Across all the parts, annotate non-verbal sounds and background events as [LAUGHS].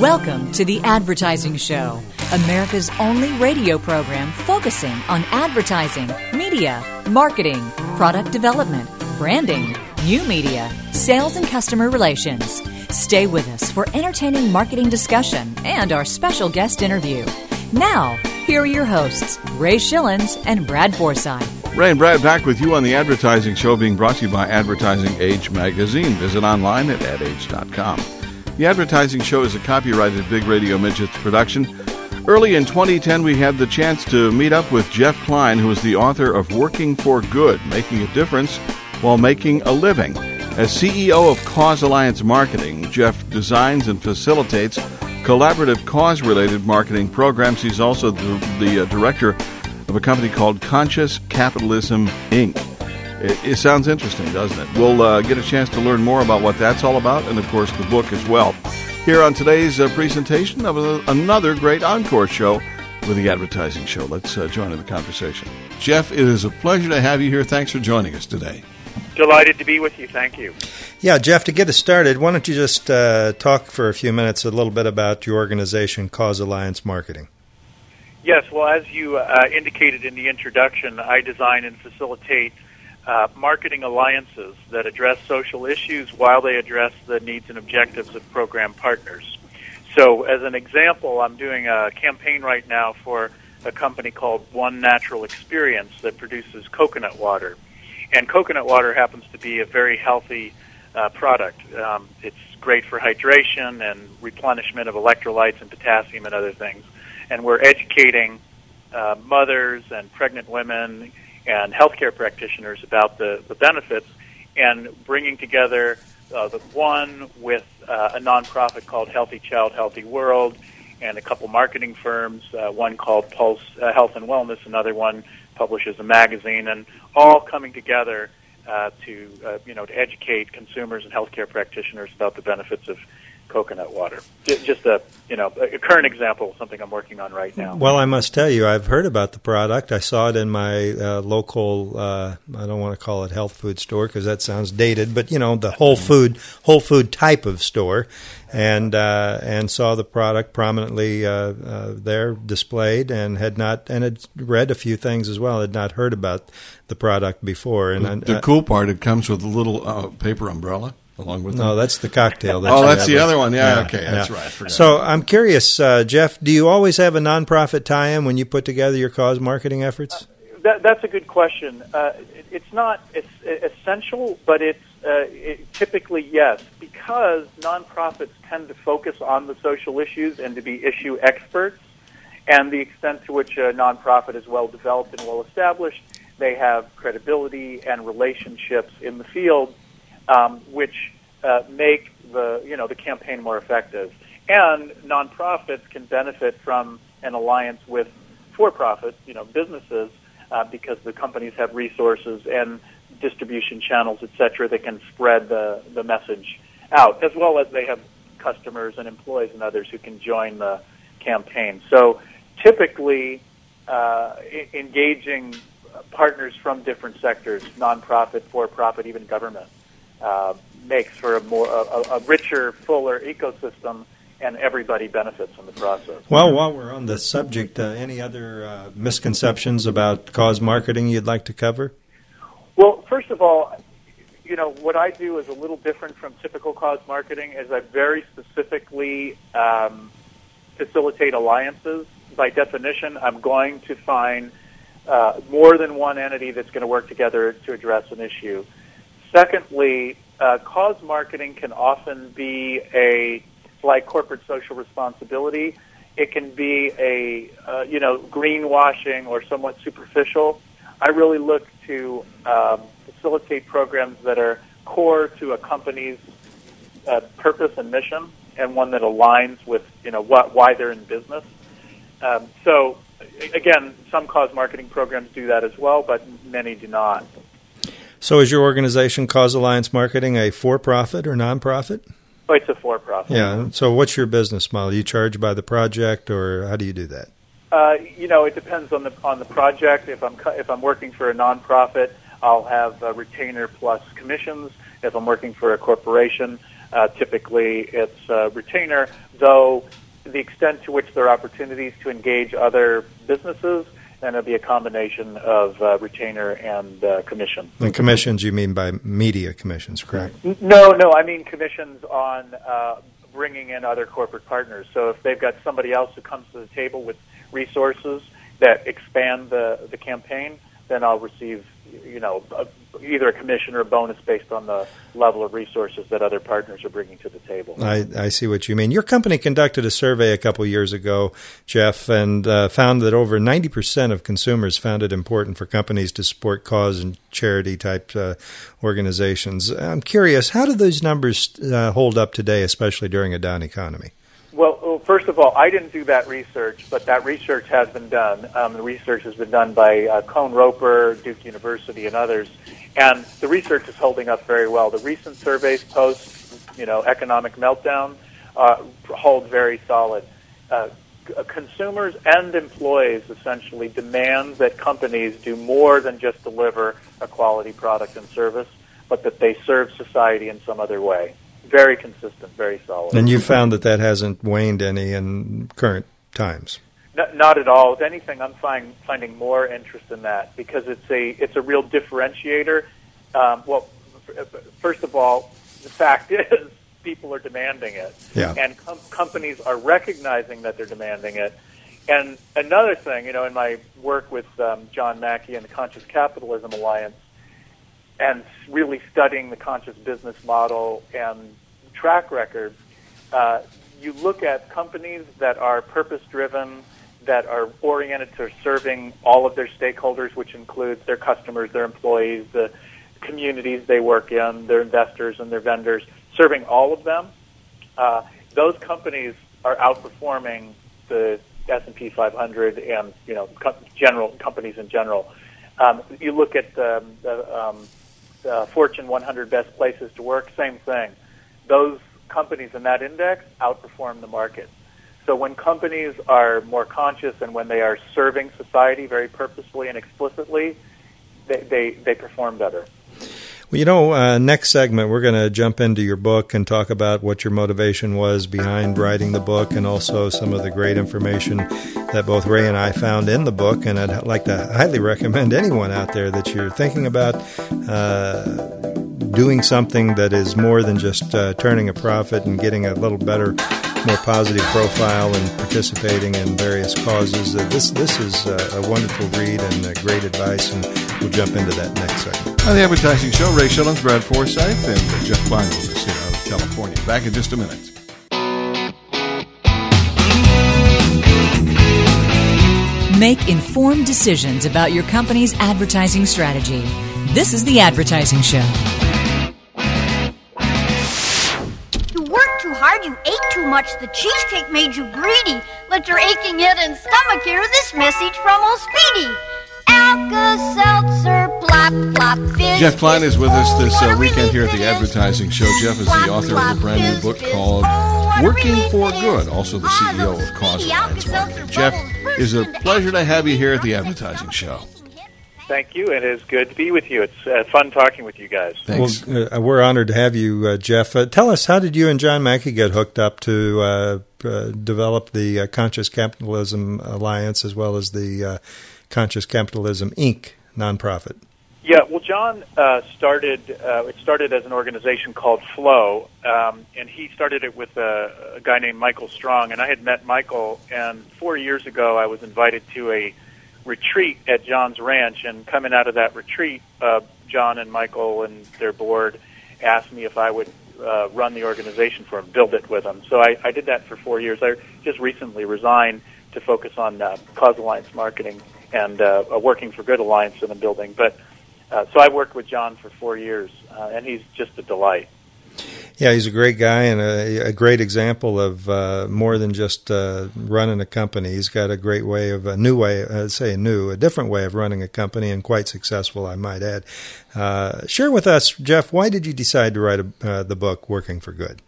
Welcome to The Advertising Show, America's only radio program focusing on advertising, media, marketing, product development, branding, new media, sales, and customer relations. Stay with us for entertaining marketing discussion and our special guest interview. Now, here are your hosts, Ray Schilens and Brad Forsythe. Ray and Brad back with you on the Advertising Show being brought to you by Advertising Age magazine. Visit online at adage.com. The Advertising Show is a copyrighted Big Radio Midgets production. Early in 2010, we had the chance to meet up with Jeff Klein, who is the author of Working for Good Making a Difference While Making a Living. As CEO of Cause Alliance Marketing, Jeff designs and facilitates collaborative cause related marketing programs. He's also the, the uh, director of a company called Conscious Capitalism, Inc. It, it sounds interesting, doesn't it? We'll uh, get a chance to learn more about what that's all about and, of course, the book as well. Here on today's uh, presentation of a, another great encore show with the Advertising Show. Let's uh, join in the conversation. Jeff, it is a pleasure to have you here. Thanks for joining us today. Delighted to be with you. Thank you. Yeah, Jeff, to get us started, why don't you just uh, talk for a few minutes a little bit about your organization, Cause Alliance Marketing? Yes, well, as you uh, indicated in the introduction, I design and facilitate uh, marketing alliances that address social issues while they address the needs and objectives of program partners. So, as an example, I'm doing a campaign right now for a company called One Natural Experience that produces coconut water. And coconut water happens to be a very healthy uh, product. Um, it's great for hydration and replenishment of electrolytes and potassium and other things. And we're educating uh, mothers and pregnant women and healthcare practitioners about the, the benefits and bringing together uh, the one with uh, a nonprofit called Healthy Child, Healthy World and a couple marketing firms, uh, one called Pulse uh, Health and Wellness, another one publishes a magazine, and all coming together uh, to uh, you know to educate consumers and healthcare practitioners about the benefits of coconut water. Just a you know a current example of something I'm working on right now. Well, I must tell you, I've heard about the product. I saw it in my uh, local. Uh, I don't want to call it health food store because that sounds dated, but you know the whole food whole food type of store, and uh, and saw the product prominently uh, uh, there displayed, and had not and had read a few things as well. Had not heard about the product before, and the, the I, cool part it comes with a little uh, paper umbrella along with no, them? that's the cocktail. That's oh, that's the other one. Yeah, yeah okay, that's yeah. right. So I'm curious, uh, Jeff. Do you always have a nonprofit tie-in when you put together your cause marketing efforts? Uh, that, that's a good question. Uh, it, it's not it's essential, but it's uh, it, typically yes, because nonprofits tend to focus on the social issues and to be issue experts, and the extent to which a nonprofit is well developed and well established, they have credibility and relationships in the field um, which uh, make the you know the campaign more effective. And nonprofits can benefit from an alliance with for-profit you know businesses uh, because the companies have resources and distribution channels, et cetera, that can spread the, the message out, as well as they have customers and employees and others who can join the campaign. So typically, uh, engaging partners from different sectors, nonprofit, for-profit, even government, uh, makes for a more a, a richer, fuller ecosystem, and everybody benefits in the process. Well, while we're on the subject, uh, any other uh, misconceptions about cause marketing you'd like to cover? Well, first of all, you know what I do is a little different from typical cause marketing. Is I very specifically um, facilitate alliances. By definition, I'm going to find uh, more than one entity that's going to work together to address an issue. Secondly, uh, cause marketing can often be a like corporate social responsibility. It can be a uh, you know greenwashing or somewhat superficial. I really look to um, facilitate programs that are core to a company's uh, purpose and mission, and one that aligns with you know what why they're in business. Um, so again, some cause marketing programs do that as well, but many do not. So, is your organization Cause Alliance Marketing a for-profit or non-profit? Oh, it's a for-profit. Yeah. So, what's your business model? You charge by the project, or how do you do that? Uh, you know, it depends on the on the project. If I'm if I'm working for a nonprofit, I'll have a retainer plus commissions. If I'm working for a corporation, Uh, typically, it's uh, retainer, though the extent to which there are opportunities to engage other businesses, then it'll be a combination of uh, retainer and uh, commission. And commissions, you mean by media commissions, correct? No, no, I mean commissions on uh, bringing in other corporate partners. So if they've got somebody else who comes to the table with resources that expand the the campaign, then I'll receive, you know, a, either a commission or a bonus based on the level of resources that other partners are bringing to the table. I, I see what you mean. Your company conducted a survey a couple years ago, Jeff, and uh, found that over 90% of consumers found it important for companies to support cause and charity type uh, organizations. I'm curious, how do those numbers uh, hold up today, especially during a down economy? Well, well, first of all, I didn't do that research, but that research has been done. Um, the research has been done by uh, Cone Roper, Duke University, and others, and the research is holding up very well. The recent surveys post, you know, economic meltdown uh, hold very solid. Uh, consumers and employees essentially demand that companies do more than just deliver a quality product and service, but that they serve society in some other way very consistent, very solid. And you found that that hasn't waned any in current times. No, not at all. If anything, I'm find, finding more interest in that because it's a it's a real differentiator. Um, well, first of all, the fact [LAUGHS] is people are demanding it, yeah. and com- companies are recognizing that they're demanding it. And another thing, you know, in my work with um, John Mackey and the Conscious Capitalism Alliance, and really studying the conscious business model and track record, uh, you look at companies that are purpose driven, that are oriented to serving all of their stakeholders, which includes their customers, their employees, the communities they work in, their investors and their vendors, serving all of them. Uh, those companies are outperforming the S&P 500 and you know general companies in general. Um, you look at um, the um, uh, Fortune 100 best places to work, same thing. Those companies in that index outperform the market. So when companies are more conscious and when they are serving society very purposefully and explicitly, they, they, they perform better. Well, you know, uh, next segment, we're going to jump into your book and talk about what your motivation was behind writing the book and also some of the great information that both Ray and I found in the book. And I'd like to highly recommend anyone out there that you're thinking about uh, doing something that is more than just uh, turning a profit and getting a little better more positive profile and participating in various causes. Uh, this this is uh, a wonderful read and uh, great advice, and we'll jump into that next segment. On the Advertising Show, Ray Schilens, Brad Forsythe, and Jeff Klein with us here out of California. Back in just a minute. Make informed decisions about your company's advertising strategy. This is the Advertising Show. You worked too hard, you ate too much, the cheesecake made you greedy. Let your aching head and stomach hear this message from old Speedy. Jeff Klein is with us this uh, weekend here at the Advertising Show. Jeff is the author of a brand new book called Working for Good, also the CEO of Cause Alliance Marketing. Jeff, it's a pleasure to have you here at the Advertising Show. Thank you. It is good to be with you. It's uh, fun talking with you guys. Thanks. Well, uh, we're honored to have you, uh, Jeff. Uh, tell us, how did you and John Mackey get hooked up to uh, uh, develop the Conscious Capitalism Alliance as well as the Conscious Capitalism Inc. nonprofit? Yeah, well, John started. it started as an organization called Flow, um, and he started it with a, a guy named Michael Strong. And I had met Michael, and four years ago, I was invited to a retreat at John's ranch, and coming out of that retreat, uh, John and Michael and their board asked me if I would uh, run the organization for them, build it with them. So I, I did that for four years. I just recently resigned to focus on uh, Cause Alliance marketing and uh, a Working for Good Alliance in the building. But uh, so I worked with John for four years, uh, and he's just a delight. Yeah, he's a great guy and a, a great example of uh, more than just uh, running a company. He's got a great way of a new way, uh, say a new, a different way of running a company, and quite successful, I might add. Uh, share with us, Jeff, why did you decide to write a, uh, the book "Working for Good"?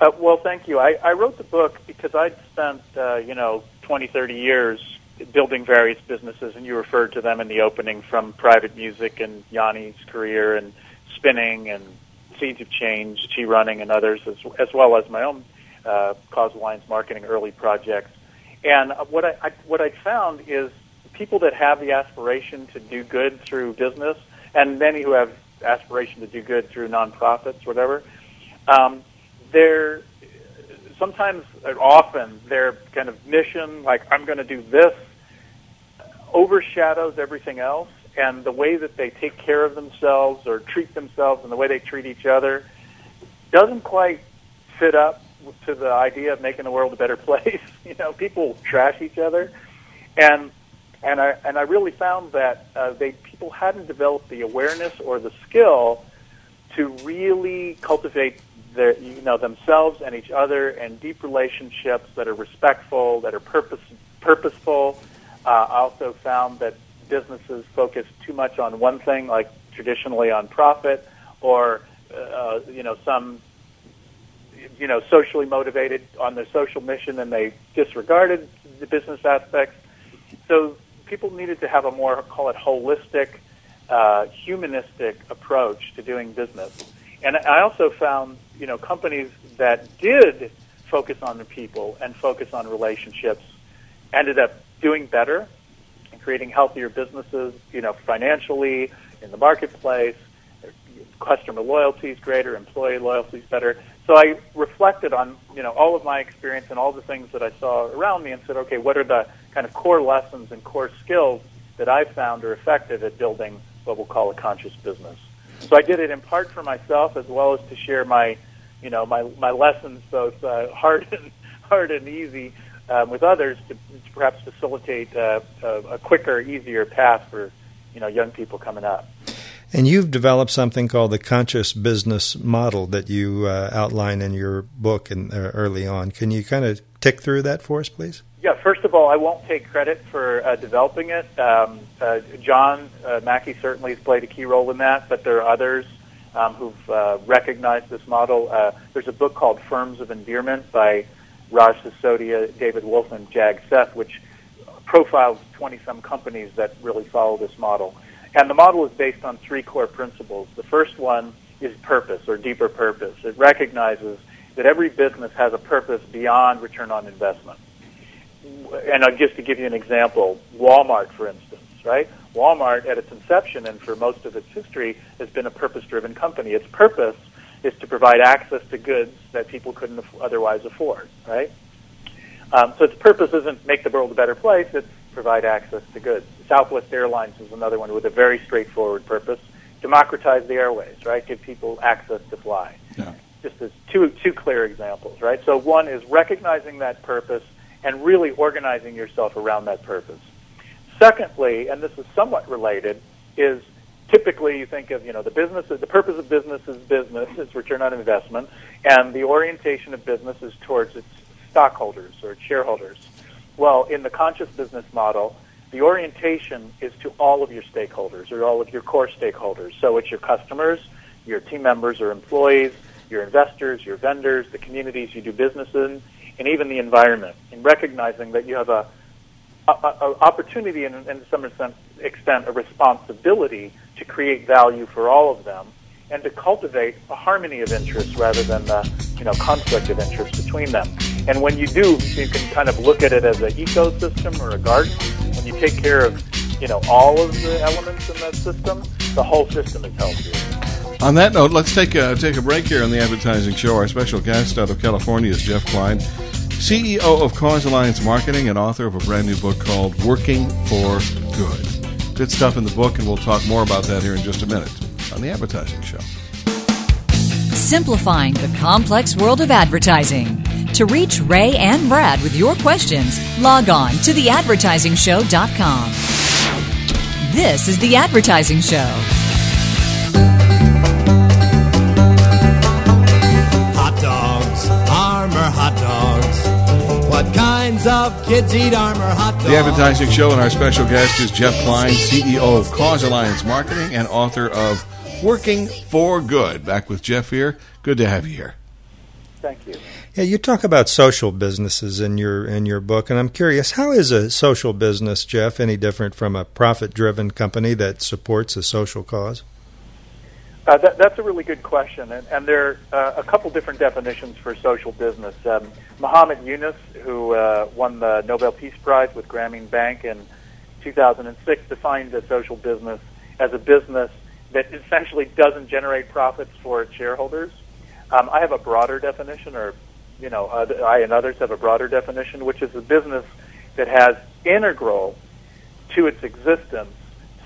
Uh, well, thank you. I, I wrote the book because I'd spent, you know, 20, 30 years building various businesses, and you referred to them in the opening, from private music and Yanni's career and spinning and Seeds of Change, Chi Running, and others, as, as well as my own uh, Cause Alliance marketing early projects. And what I, I what I found is people that have the aspiration to do good through business, and many who have aspiration to do good through nonprofits, whatever. Um, they're sometimes, often, their kind of mission, like I'm going to do this, overshadows everything else, and the way that they take care of themselves or treat themselves and the way they treat each other doesn't quite fit up to the idea of making the world a better [LAUGHS] place. you know, people trash each other, and and I and I really found that uh, they people hadn't developed the awareness or the skill to really cultivate their you know themselves and each other and deep relationships that are respectful, that are purpose purposeful. Uh, I also found that businesses focus too much on one thing, like traditionally on profit, or uh, you know some you know socially motivated on their social mission, and they disregarded the business aspects. So people needed to have a more call it holistic, uh, humanistic approach to doing business. And I also found you know companies that did focus on the people and focus on relationships ended up doing better and creating healthier businesses. You know, financially in the marketplace, customer loyalty is greater, employee loyalty is better. So I reflected on you know all of my experience and all the things that I saw around me and said, okay, what are the kind of core lessons and core skills that I've found are effective at building what we'll call a conscious business. So I did it in part for myself as well as to share my, you know, my my lessons, both uh, [LAUGHS] hard and hard and easy, um, with others to, to perhaps facilitate uh, a, a quicker, easier path for, you know, young people coming up. And you've developed something called the conscious business model that you uh, outline in your book and uh, early on. Can you kind of tick through that for us, please? Yeah, first of all, I won't take credit for uh, developing it. Um, uh, John uh, Mackey certainly has played a key role in that, but there are others um, who've uh, recognized this model. Uh, there's a book called Firms of Endearment by Raj Sisodia, David Wolfe, and Jag Sheth, which profiles 20 some companies that really follow this model. And the model is based on three core principles. The first one is purpose or deeper purpose. It recognizes that every business has a purpose beyond return on investment and just to give you an example, Walmart, for instance, right? Walmart, at its inception and for most of its history, has been a purpose-driven company. Its purpose is to provide access to goods that people couldn't otherwise afford, right? Um, so its purpose isn't make the world a better place; it's provide access to goods. Southwest Airlines is another one with a very straightforward purpose: democratize the airways, right? Give people access to fly. Yeah. Just as two two clear examples, right? So one is recognizing that purpose and really organizing yourself around that purpose. Secondly, and this is somewhat related, is typically you think of you know the business the purpose of business is business it's return on investment and the orientation of business is towards its stockholders or its shareholders. Well in the conscious business model the orientation is to all of your stakeholders or all of your core stakeholders. So it's your customers your team members or employees your investors your vendors the communities you do business in and even the environment, in recognizing that you have a, a, a opportunity and, in some extent, a responsibility to create value for all of them, and to cultivate a harmony of interests rather than the you know conflict of interest between them. And when you do, you can kind of look at it as an ecosystem or a garden. When you take care of you know all of the elements in that system, the whole system is healthier. On that note, let's take a, take a break here on the Advertising Show. Our special guest out of California is Jeff Klein, CEO of Cause Alliance Marketing and author of a brand new book called Working for Good. Good stuff in the book, and we'll talk more about that here in just a minute on the Advertising Show. Simplifying the complex world of advertising. To reach Ray and Brad with your questions, log on to theadvertisingshow.com. This is The Advertising Show. What kinds of kids eat Armour hot dogs? The advertising show and our special guest is Jeff Klein, CEO of Cause Alliance Marketing and author of Working for Good. Back with Jeff here. Good to have you here. Thank you. Yeah, you talk about social businesses in your in your book, and I'm curious, how is a social business, Jeff, any different from a profit-driven company that supports a social cause? Uh, that, that's a really good question, and, and there are uh, a couple different definitions for social business. Um, Muhammad Yunus, who uh, won the Nobel Peace Prize with Grameen Bank in 2006, defined a social business as a business that essentially doesn't generate profits for its shareholders. Um, I have a broader definition, or you know, I and others have a broader definition, which is a business that has integral to its existence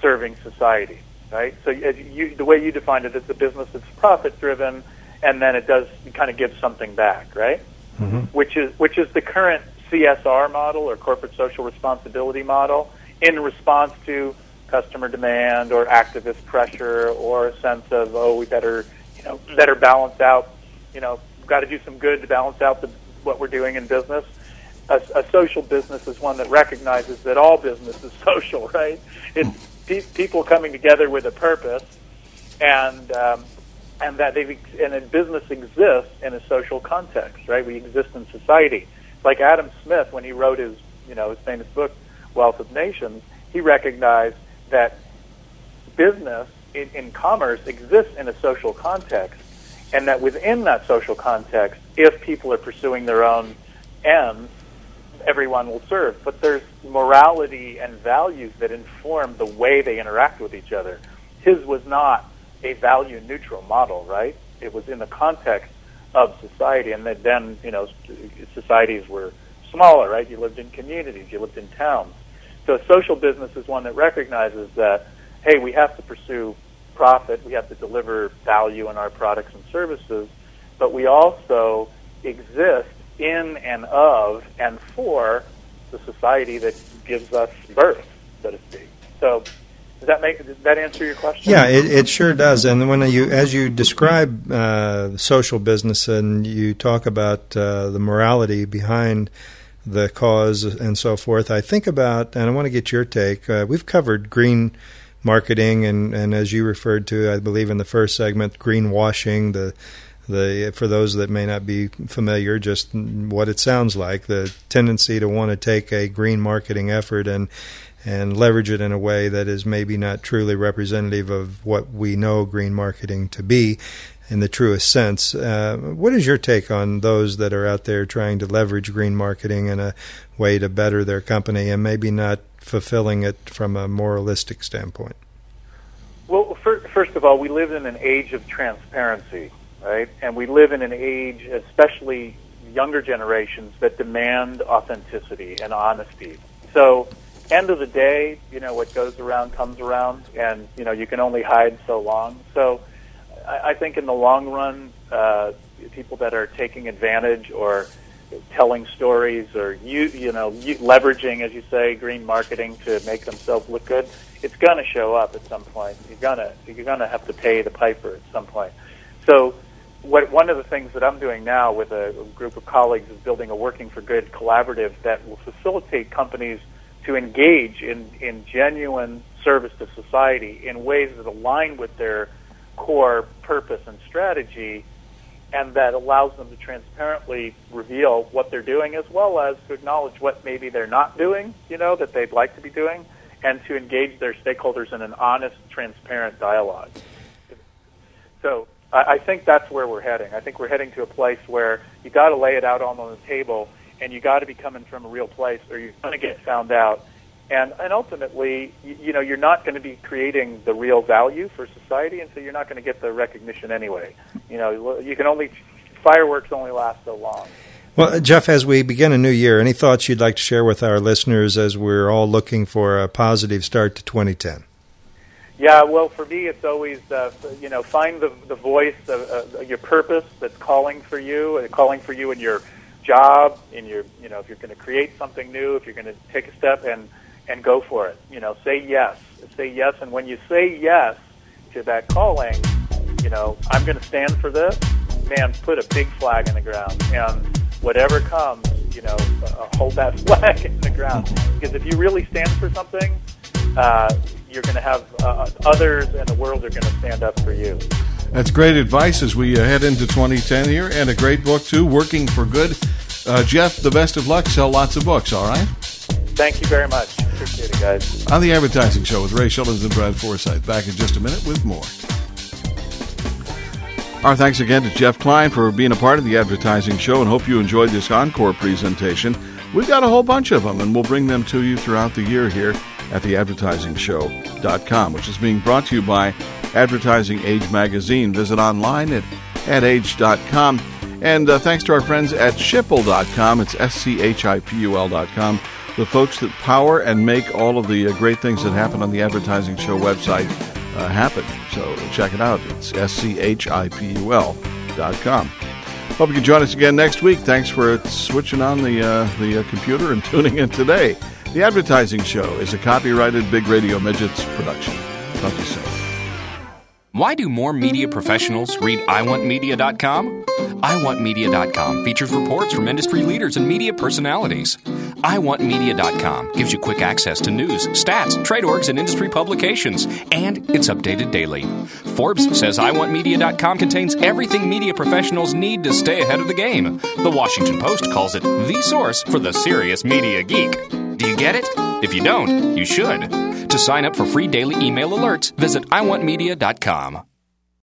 serving society right? So you, the way you defined it, it's a business that's profit driven, and then it does kind of give something back, right? Mm-hmm. Which is which is the current CSR model or corporate social responsibility model in response to customer demand or activist pressure or a sense of oh we better you know better balance out you know we've got to do some good to balance out the, what we're doing in business. A, a social business is one that recognizes that all business is [LAUGHS] social, right? It's pe- people coming together with a purpose, and um, and that they and a business exists in a social context, right? We exist in society. Like Adam Smith, when he wrote his you know his famous book Wealth of Nations, he recognized that business in, in commerce exists in a social context, and that within that social context, if people are pursuing their own ends, everyone will serve. But there's morality and values that inform the way they interact with each other. His was not a value neutral model, right? It was in the context of society, and then you know societies were smaller, right? You lived in communities, you lived in towns. So social business is one that recognizes that hey, we have to pursue profit, we have to deliver value in our products and services, but we also exist in and of and for the society that gives us birth, so to speak. So, does that make does that answer your question? Yeah, it, it sure does. And when you, as you describe uh, social business and you talk about uh, the morality behind the cause and so forth, I think about, and I want to get your take. Uh, we've covered green marketing, and, and as you referred to, I believe in the first segment, greenwashing, the the for those that may not be familiar, just what it sounds like, the tendency to want to take a green marketing effort and and leverage it in a way that is maybe not truly representative of what we know green marketing to be in the truest sense. Uh, what is your take on those that are out there trying to leverage green marketing in a way to better their company and maybe not fulfilling it from a moralistic standpoint? Well, first of all, we live in an age of transparency right? And we live in an age, especially younger generations, that demand authenticity and honesty. So, end of the day, you know, what goes around comes around, and you know, you can only hide so long. So, I, I think in the long run, uh, people that are taking advantage or telling stories or you you know you, leveraging, as you say, green marketing to make themselves look good, it's going to show up at some point. You're gonna you're gonna have to pay the piper at some point. So what, one of the things that I'm doing now with a, group of colleagues is building a Working for Good collaborative that will facilitate companies to engage in, in genuine service to society in ways that align with their core purpose and strategy and that allows them to transparently reveal what they're doing as well as to acknowledge what maybe they're not doing, you know, that they'd like to be doing, and to engage their stakeholders in an honest, transparent dialogue. So I, think that's where we're heading. I think we're heading to a place where you got to lay it out on the table, and you got to be coming from a real place, or you're going to get found out. And and ultimately, you, you know, you're not going to be creating the real value for society, and so you're not going to get the recognition anyway. You know, you can only fireworks only last so long. Well, Jeff, as we begin a new year, any thoughts you'd like to share with our listeners as we're all looking for a positive start to 2010? Yeah, well, for me, it's always uh, you know find the the voice of uh, your purpose that's calling for you, and calling for you in your job, in your you know if you're going to create something new, if you're going to take a step and and go for it. You know, say yes, say yes, and when you say yes to that calling, you know, I'm going to stand for this. Man, put a big flag in the ground, and whatever comes, you know, uh, hold that [LAUGHS] flag in the ground. Because if you really stand for something, uh, you're going to have uh, others and the world are going to stand up for you. That's great advice as we uh, head into 2010 here, and a great book too, Working for Good. Uh, Jeff, the best of luck. Sell lots of books. All right. Thank you very much. Appreciate it, guys. On the Advertising Show with Ray Schilens and Brad Forsythe. Back in just a minute with more. Our thanks again to Jeff Klein for being a part of the advertising show and hope you enjoyed this encore presentation. We've got a whole bunch of them and we'll bring them to you throughout the year here at theadvertisingshow.com, which is being brought to you by Advertising Age Magazine. Visit online at adage.com. And uh, thanks to our friends at Schipul.com. It's S C H I P U L.com. The folks that power and make all of the uh, great things that happen on the Advertising Show website uh, happen. So check it out. It's S C H I P U L dot. Hope you can join us again next week. Thanks for switching on the uh, the uh, computer and [LAUGHS] tuning in today. The Advertising Show is a copyrighted Big Radio Midgets production. Talk to you soon. Why do more media professionals read iwantmedia.com? iwantmedia.com features reports from industry leaders and media personalities. iwantmedia.com gives you quick access to news, stats, trade orgs, and industry publications, and it's updated daily. Forbes says iwantmedia.com contains everything media professionals need to stay ahead of the game. The Washington Post calls it the source for the serious media geek. Do you get it? If you don't, you should. To sign up for free daily email alerts, visit iwantmedia.com.